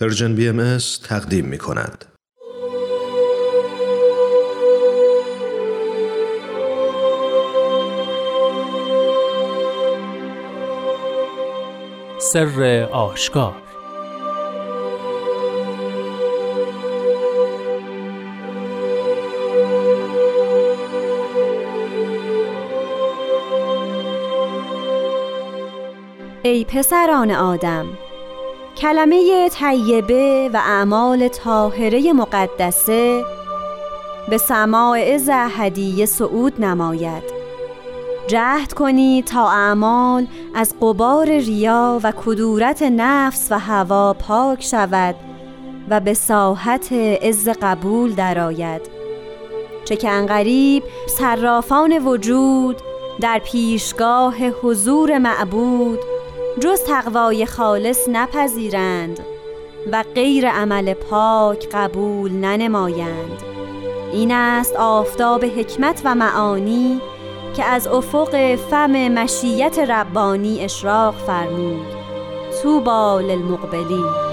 پرژن بی ام تقدیم می کند. سر آشکار ای پسران آدم کلمه طیبه و اعمال طاهره مقدسه به سماع از هدیه صعود نماید. جهد کنید تا اعمال از قبار ریا و کدورت نفس و هوا پاک شود و به ساحت عز قبول درآید. چه که انقریب صرافان وجود در پیشگاه حضور معبود جز تقوای خالص نپذیرند و غیر عمل پاک قبول ننمایند. این است آفتاب حکمت و معانی که از افق فم مشیت ربانی اشراق فرمود. توبا للمقبلین.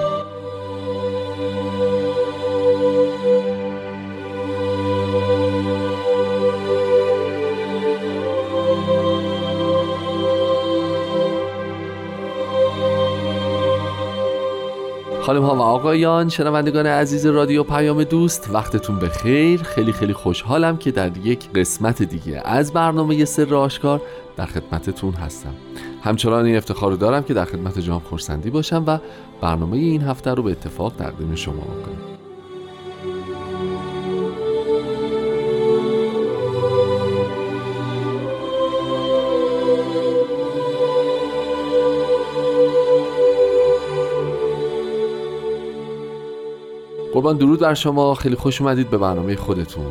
خانم ها و آقایان شنوندگان عزیز رادیو پیام دوست وقتتون به خیر خیلی خیلی خوشحالم که در یک قسمت دیگه از برنامه سر آشکار در خدمتتون هستم. همچنان این افتخار دارم که در خدمت جان خورسندی باشم و برنامه این هفته رو به اتفاق تقدیم شما کنم قربان درود بر شما. خیلی خوش اومدید به برنامه خودتون.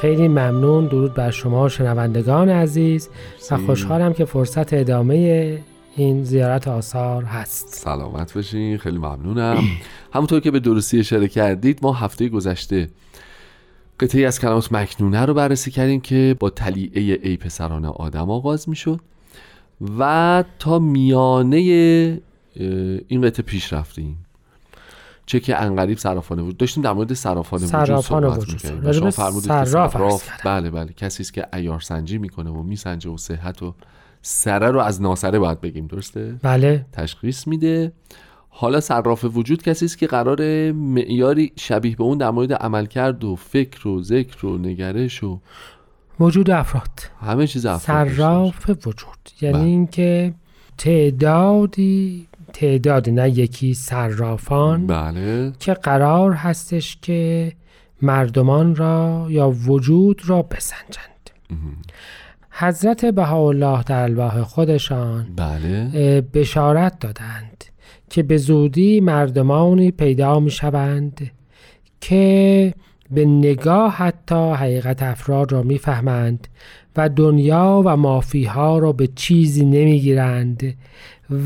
خیلی ممنون. درود بر شما شنوندگان عزیز. و خوشحالم که فرصت ادامه این زیارت آثار هست. سلامت باشین. خیلی ممنونم. همونطور که به درستی اشاره کردید ما هفته گذشته قطعی از کلمات مکنونه رو بررسی کردیم که با تلیعه ای پسران آدم آغاز می‌شد. و تا میانه این قطعه پیش رفتیم. چه که انقریب صرافانه وجود داشتیم در مورد صرافانه وجود صحبت می‌کردیم. شما فرمودید که صراف بله بله. کسی است که عیار سنجی می‌کنه و میسنجه و صحت و سره رو از ناسره باید بگیم. درسته؟ بله. تشخیص میده. حالا صراف وجود کسی است که قرار معیاری شبیه به اون در مورد عملکرد و فکر و ذکر و نگرش و وجود افراد. همه چیز افراد صراف وجود. یعنی بله. اینکه تعدادی تعداد نه یکی صرافان بله. که قرار هستش که مردمان را یا وجود را بسنجند حضرت بهاءالله در الواح خودشان بله. بشارت دادند که به زودی مردمانی پیدا می شوند که به نگاه حتی حقیقت افراد را می‌فهمند و دنیا و مافیها را به چیزی نمی‌گیرند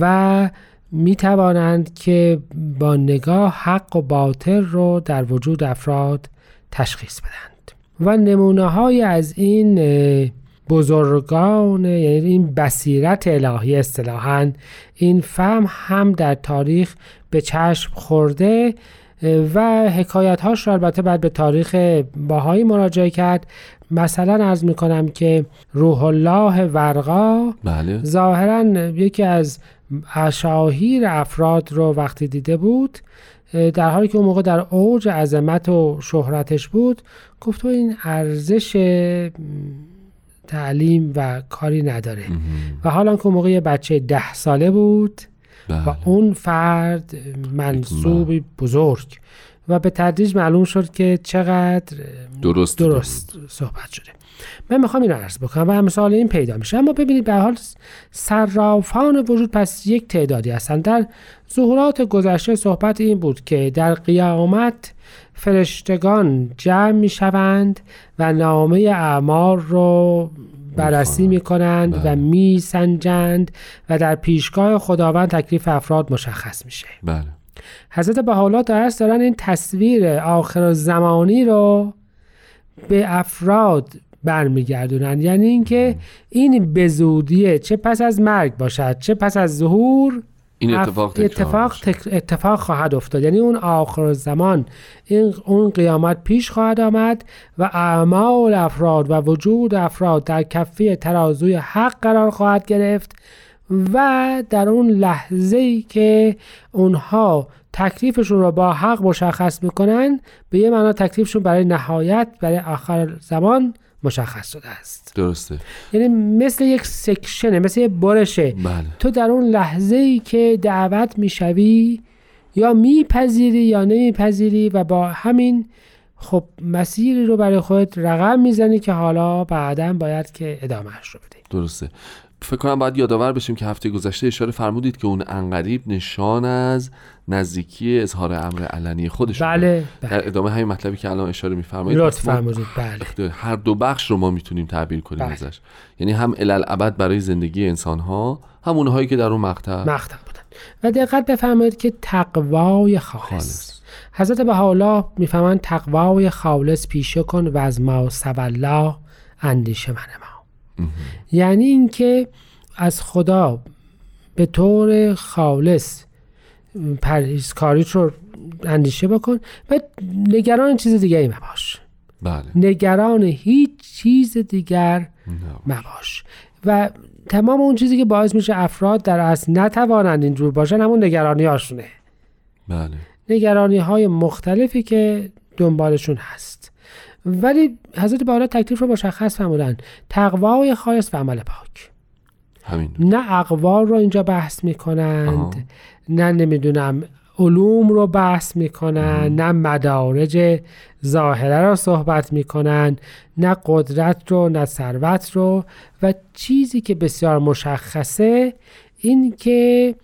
و می توانند که با نگاه حق و باطل رو در وجود افراد تشخیص بدند و نمونه های از این بزرگان یعنی این بصیرت الهی اصطلاحا این فهم هم در تاریخ به چشم خورده و حکایت هاش رو البته بعد به تاریخ باهایی مراجعه کرد مثلا ارز می‌کنم که روح الله ورقا بله. ظاهرا یکی از اشاهیر افراد رو وقتی دیده بود در حالی که اون موقع در اوج عظمت و شهرتش بود گفت این ارزش تعلیم و کاری نداره و حالا که اون موقع یه بچه ده ساله بود بله. و اون فرد منصوبی بزرگ و به تدریج معلوم شد که چقدر درست, درست صحبت شده. من می‌خوام این عرض بکنم و امثال این پیدا میشه. اما ببینید به حال صرافان وجود پس یک تعدادی هستن در ظهورات گذشته صحبت این بود که در قیامت فرشتگان جمع می‌شوند و نامه اعمار رو بررسی می کنند و بله. می سنجند و در پیشگاه خداوند تکلیف افراد مشخص میشه. بله. حضرت بحالات درست دارن این تصویر آخر زمانی رو به افراد برمیگردونن. یعنی اینکه این بزودیه چه پس از مرگ باشد چه پس از ظهور این اتفاق اتفاق, اتفاق خواهد افتاد. یعنی اون آخر زمان این اون قیامت پیش خواهد آمد و اعمال افراد و وجود افراد در کفه ترازوی حق قرار خواهد گرفت. و در اون لحظه ای که اونها تکلیفشون رو با حق مشخص می‌کنن به یه معنا تکلیفشون برای نهایت برای آخر زمان مشخص شده است. درسته. یعنی مثل یک سکشنه مثل یک برشه. بله. تو در اون لحظه ای که دعوت می‌شوی یا میپذیری یا نمیپذیری و با همین خب مسیری رو برای خودت رقم می‌زنی که حالا بعدا باید که ادامهش رو بدی. درسته. فکر کنم باید یادآور بشیم که هفته گذشته اشاره فرمودید که اون انقریب نشان از نزدیکی اظهار امر علنی خودشون بله بله. در ادامه همین مطلبی که الان اشاره میفرمایید فرمودید. بله. هر دو بخش رو ما می‌تونیم تعبیر کنیم بله. ازش. یعنی هم الالعبد برای زندگی انسان ها هم اونهایی که در اون مقطع مقطع بودن. و دقت بفرمایید که تقوای خالص, خالص. حضرت بهاءالله می‌فهمند تقوای خالص پیشه کن و از ما سبلا اندیشه من ما. یعنی اینکه از خدا به طور خالص پرهیزکاری رو اندیشه بکن و نگران چیز دیگه ای مباش. بله. نگران هیچ چیز دیگر. مباش. و تمام اون چیزی که باعث میشه افراد در اصل نتوانند اینجور باشن همون نگرانی هاشونه. بله. نگرانی های مختلفی که دنبالشون هست. ولی حضرت بالا تکلیف رو مشخص فرمودن. تقوای خالص و عمل پاک. همین. نه اقوال رو اینجا بحث آها. می‌کنند نه نمی‌دونم علوم رو بحث می‌کنن نه مدارج ظاهره رو صحبت می‌کنن نه قدرت رو نه ثروت رو. و چیزی که بسیار مشخصه این که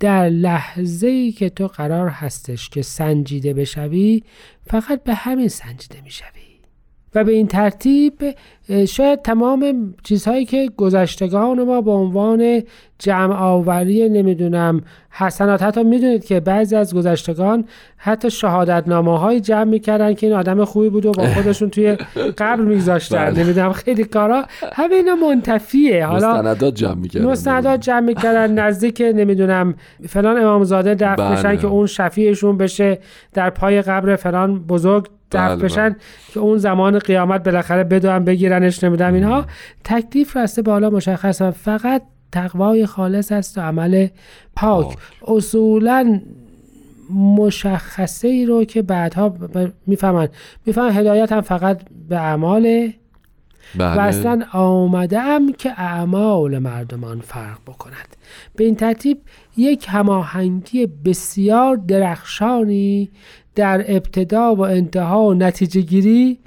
در لحظه ای که تو قرار هستش که سنجیده بشوی فقط به همین سنجیده می‌شوی. و به این ترتیب شاید تمام چیزهایی که گذشتگان ما به عنوان جمع آوری نمی‌دونم حسنات حتی می‌دونید که بعضی از گذشتگان حتی شهادت نامه های جمع می‌کردن که این آدم خوبی بود و با خودشون توی قبر میگذاشتن بله. نمی‌دونم خیلی کارا همه اینا منتفیه حالا مستندات جمع می‌کردن مستندات جمع می‌کردن نزدیک نمی‌دونم فلان امامزاده دفن بله. بشن که اون شفیعشون بشه در پای قبر فلان بزرگ دفن بله، بشن که اون زمان قیامت بالاخره بدون بگیرنش نمی‌دونم اینها. تکلیف راسته بالا مشخص فقط تقوای خالص است و عمل پاک. پاک. اصولا مشخصه ای رو که بعدها می‌فهمن. می‌فهمن هدایت هم فقط به اعمال بله. و اصلا آمده ام که اعمال مردمان فرق بکند. به این ترتیب یک هماهنگی بسیار درخشانی در ابتدا و انتها و نتیجه گیری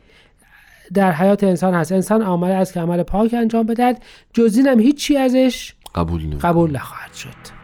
در حیات انسان هست. انسان آمده است که عمل پاک انجام بدهد. جز اینم هیچی ازش قبول نمی قبول نخواهد شد.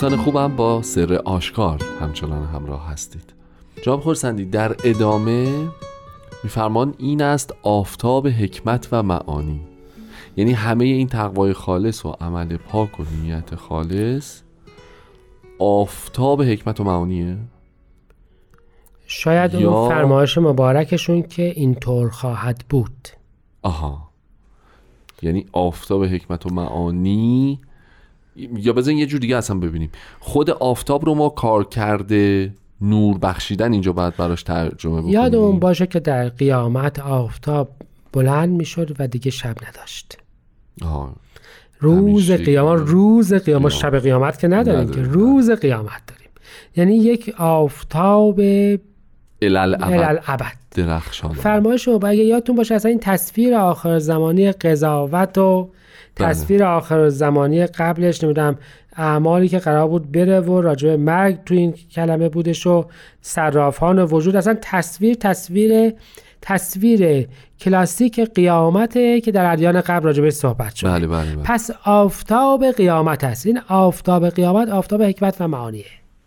دوستان خوبم با سر آشکار همچنان همراه هستید. جناب خورسندی در ادامه میفرمان این است آفتاب حکمت و معانی. یعنی همه این تقوای خالص و عمل پاک و نیت خالص آفتاب حکمت و معانیه؟ شاید یا- اون فرمایش مبارکشون که اینطور خواهد بود. آها. یعنی آفتاب حکمت و معانی یا بزن یه جور دیگه اصلا ببینیم خود آفتاب رو ما کار کرده نور بخشیدن اینجا باید براش ترجمه بکنیم یادمون باشه که در قیامت آفتاب بلند می‌شد و دیگه شب نداشت آها. روز قیامت روز قیامت. شب قیامت که نداریم که بله. روز قیامت داریم یعنی یک آفتاب الالعبد درخشان فرمایش رو اگه یادتون باشه اصلا این تصویر آخر زمانی قضاوت و بله. تصویر آخر زمانی قبلش نمی‌دونم اعمالی که قرار بود بره و راجع مرگ تو این کلمه بودش و صرافان وجود. اصلا تصویر تصویر تصویر کلاسیک قیامته که در ادیان قبل راجع بهش صحبت شد. بله بله بله. پس آفتاب قیامت هست این آفتاب قیامت آفتاب حکمت و معانیه.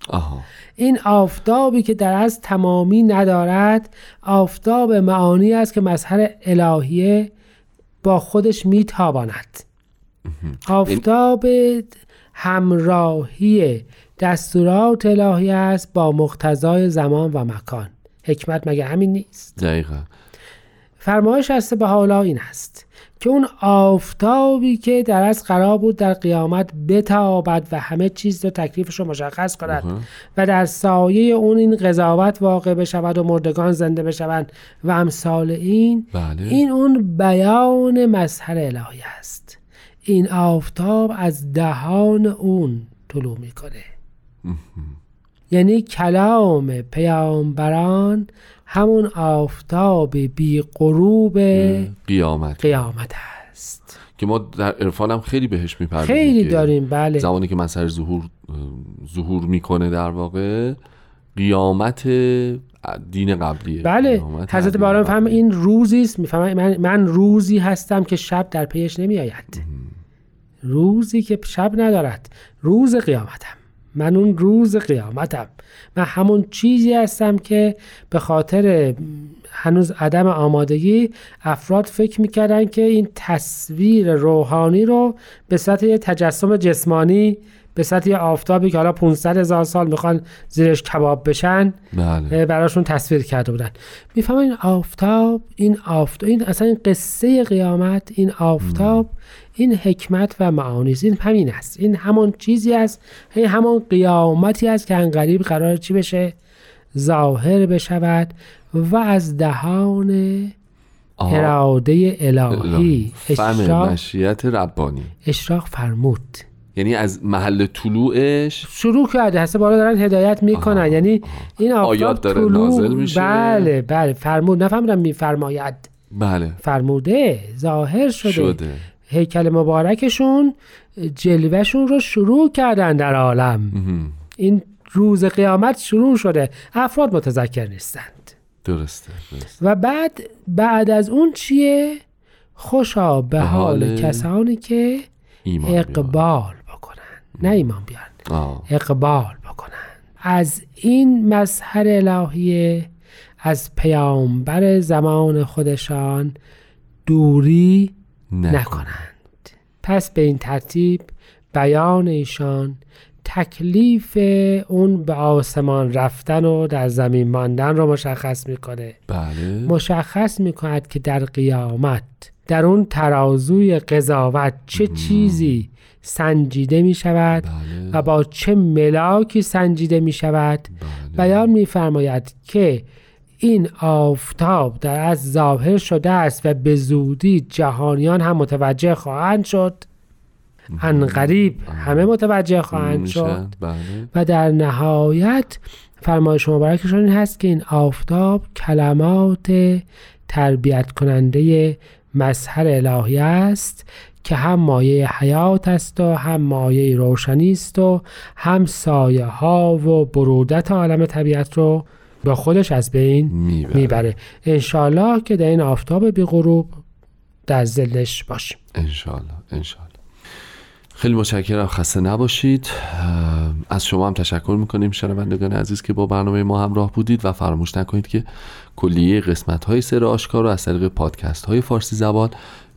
آها. این آفتابی که در از تمامی ندارد آفتاب معانی است که مظهر الهیه با خودش میتاباند. آفتاب همراهی دستورات الهی است با مقتضای زمان و مکان. حکمت مگه همین نیست؟ دقیقا. فرمایش هست به حالا این است که اون آفتابی که در از قرار بود در قیامت بتابد و همه چیز رو تکلیفش رو مشخص کند. و در سایه اون این قضاوت واقع بشود و مردگان زنده بشوند و امثال این بله. این اون بیان مظهر الهی است. این آفتاب از دهان اون طلوع می‌کنه. یعنی کلام پیامبران همون آفتاب بی غروب قیامت. قیامت است. که ما در عرفان هم خیلی بهش می‌پردازیم خیلی داریم بله. زمانی که مسئله ظهور ظهور می‌کنه در واقع قیامت دین قبلیه. بله حضرت باران قبلیه. فهم این روزی است می‌فهمم من, من روزی هستم که شب در پیش نمیآید. روزی که شب ندارد روز قیامتم. من اون روز قیامتم من همون چیزی هستم که به خاطر هنوز عدم آمادگی افراد فکر می‌کردن که این تصویر روحانی رو به یه تجسم جسمانی به یه آفتابی که حالا 500 هزار سال می‌خوان زیرش کباب بشن بله. براشون تصویر کرده بودن. می‌فهمن این آفتاب این آفتاب این اصلا این قصه قیامت این آفتاب این حکمت و معانی این همین است. این همون چیزی است. این همون قیامتی است که انقریب قرار چی بشه؟ ظاهر بشود و از دهان. اراده الهی. اشراق, مشیت ربانی. اشراق فرمود. یعنی از محل طلوعش شروع کرده هسته بالا دارن هدایت می‌کنن. آها، یعنی این آفتاب آیات داره طلوع- نازل میشه. بله بله. فرمود نفهمیدم میفرماید بله. فرموده ظاهر شده, شده. هیکل مبارکشون جلوهشون رو شروع کردن در عالم. مهم. این روز قیامت شروع شده. افراد متذکر نیستند. درسته درسته. و بعد بعد از اون چیه؟ خوشا به حال حال کسانی که ایمان. اقبال نه ایمان بیارن. آه. اقبال بکنن. از این مظهر الهیه از پیامبر زمان خودشان دوری نکن. نکنند. پس به این ترتیب بیان ایشان تکلیف اون به آسمان رفتن و در زمین ماندن رو مشخص می‌کنه. بله. مشخص می‌کند که در قیامت در اون ترازوی قضاوت چه چیزی سنجیده می شود بله. و با چه ملاکی سنجیده می شود؟ بله. بیان میفرماید که این آفتاب در از ظاهر شده است و به زودی جهانیان هم متوجه خواهند شد. انقریب همه متوجه خواهند شد. بله. و در نهایت فرمایش مبارکشون این هست که این آفتاب کلمات تربیت کننده مظهر الهی است که هم مایه حیات است و هم مایه روشنی است و هم سایه ها و برودت عالم طبیعت رو با خودش از بین می‌بره. می‌بره. انشالله که در این آفتاب بی غروب در زلش باشیم. انشالله انشالله خیلی متشکرم. خسته نباشید. از شما هم تشکر می‌کنیم شنوندگان عزیز که با برنامه ما همراه بودید و فراموش نکنید که کلیه قسمت های سر آشکار رو از طریق پادکست های فارسی زبان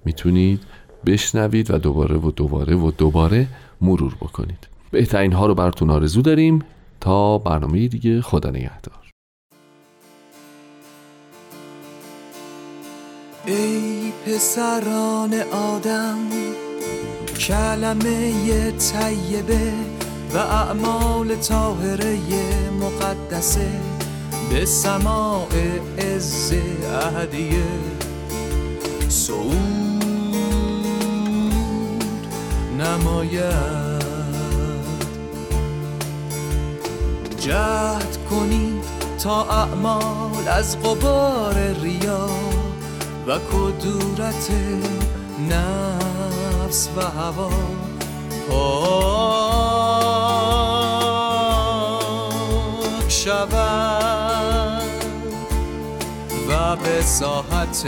می‌تونید بشنوید و دوباره و دوباره و دوباره مرور بکنید. بهترین ها رو براتون آرزو داریم. تا برنامه دیگه خدا نگهدار. ای پسران آدم کلمه طیبه و اعمال طاهره مقدسه به سماع عز اهدیه سعود نماید. جهد کنید تا اعمال از غبار ریا و کدورت حس و هوا. پاک شود و به ساحت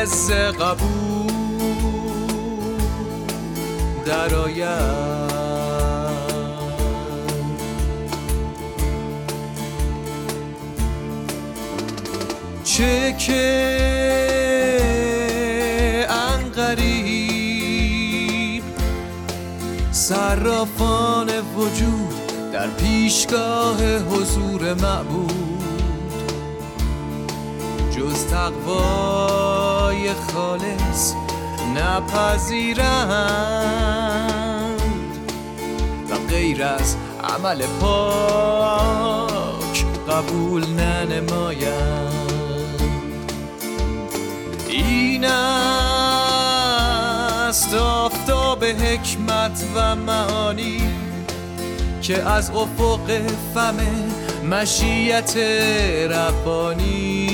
از قبول در چه که صرافان وجود در پیشگاه حضور معبود. جز تقوای خالص نپذیرند و غیر از عمل پاک قبول ننمایند. این است آفتاب حکمت و معانی که از افق فم مشیت ربانی.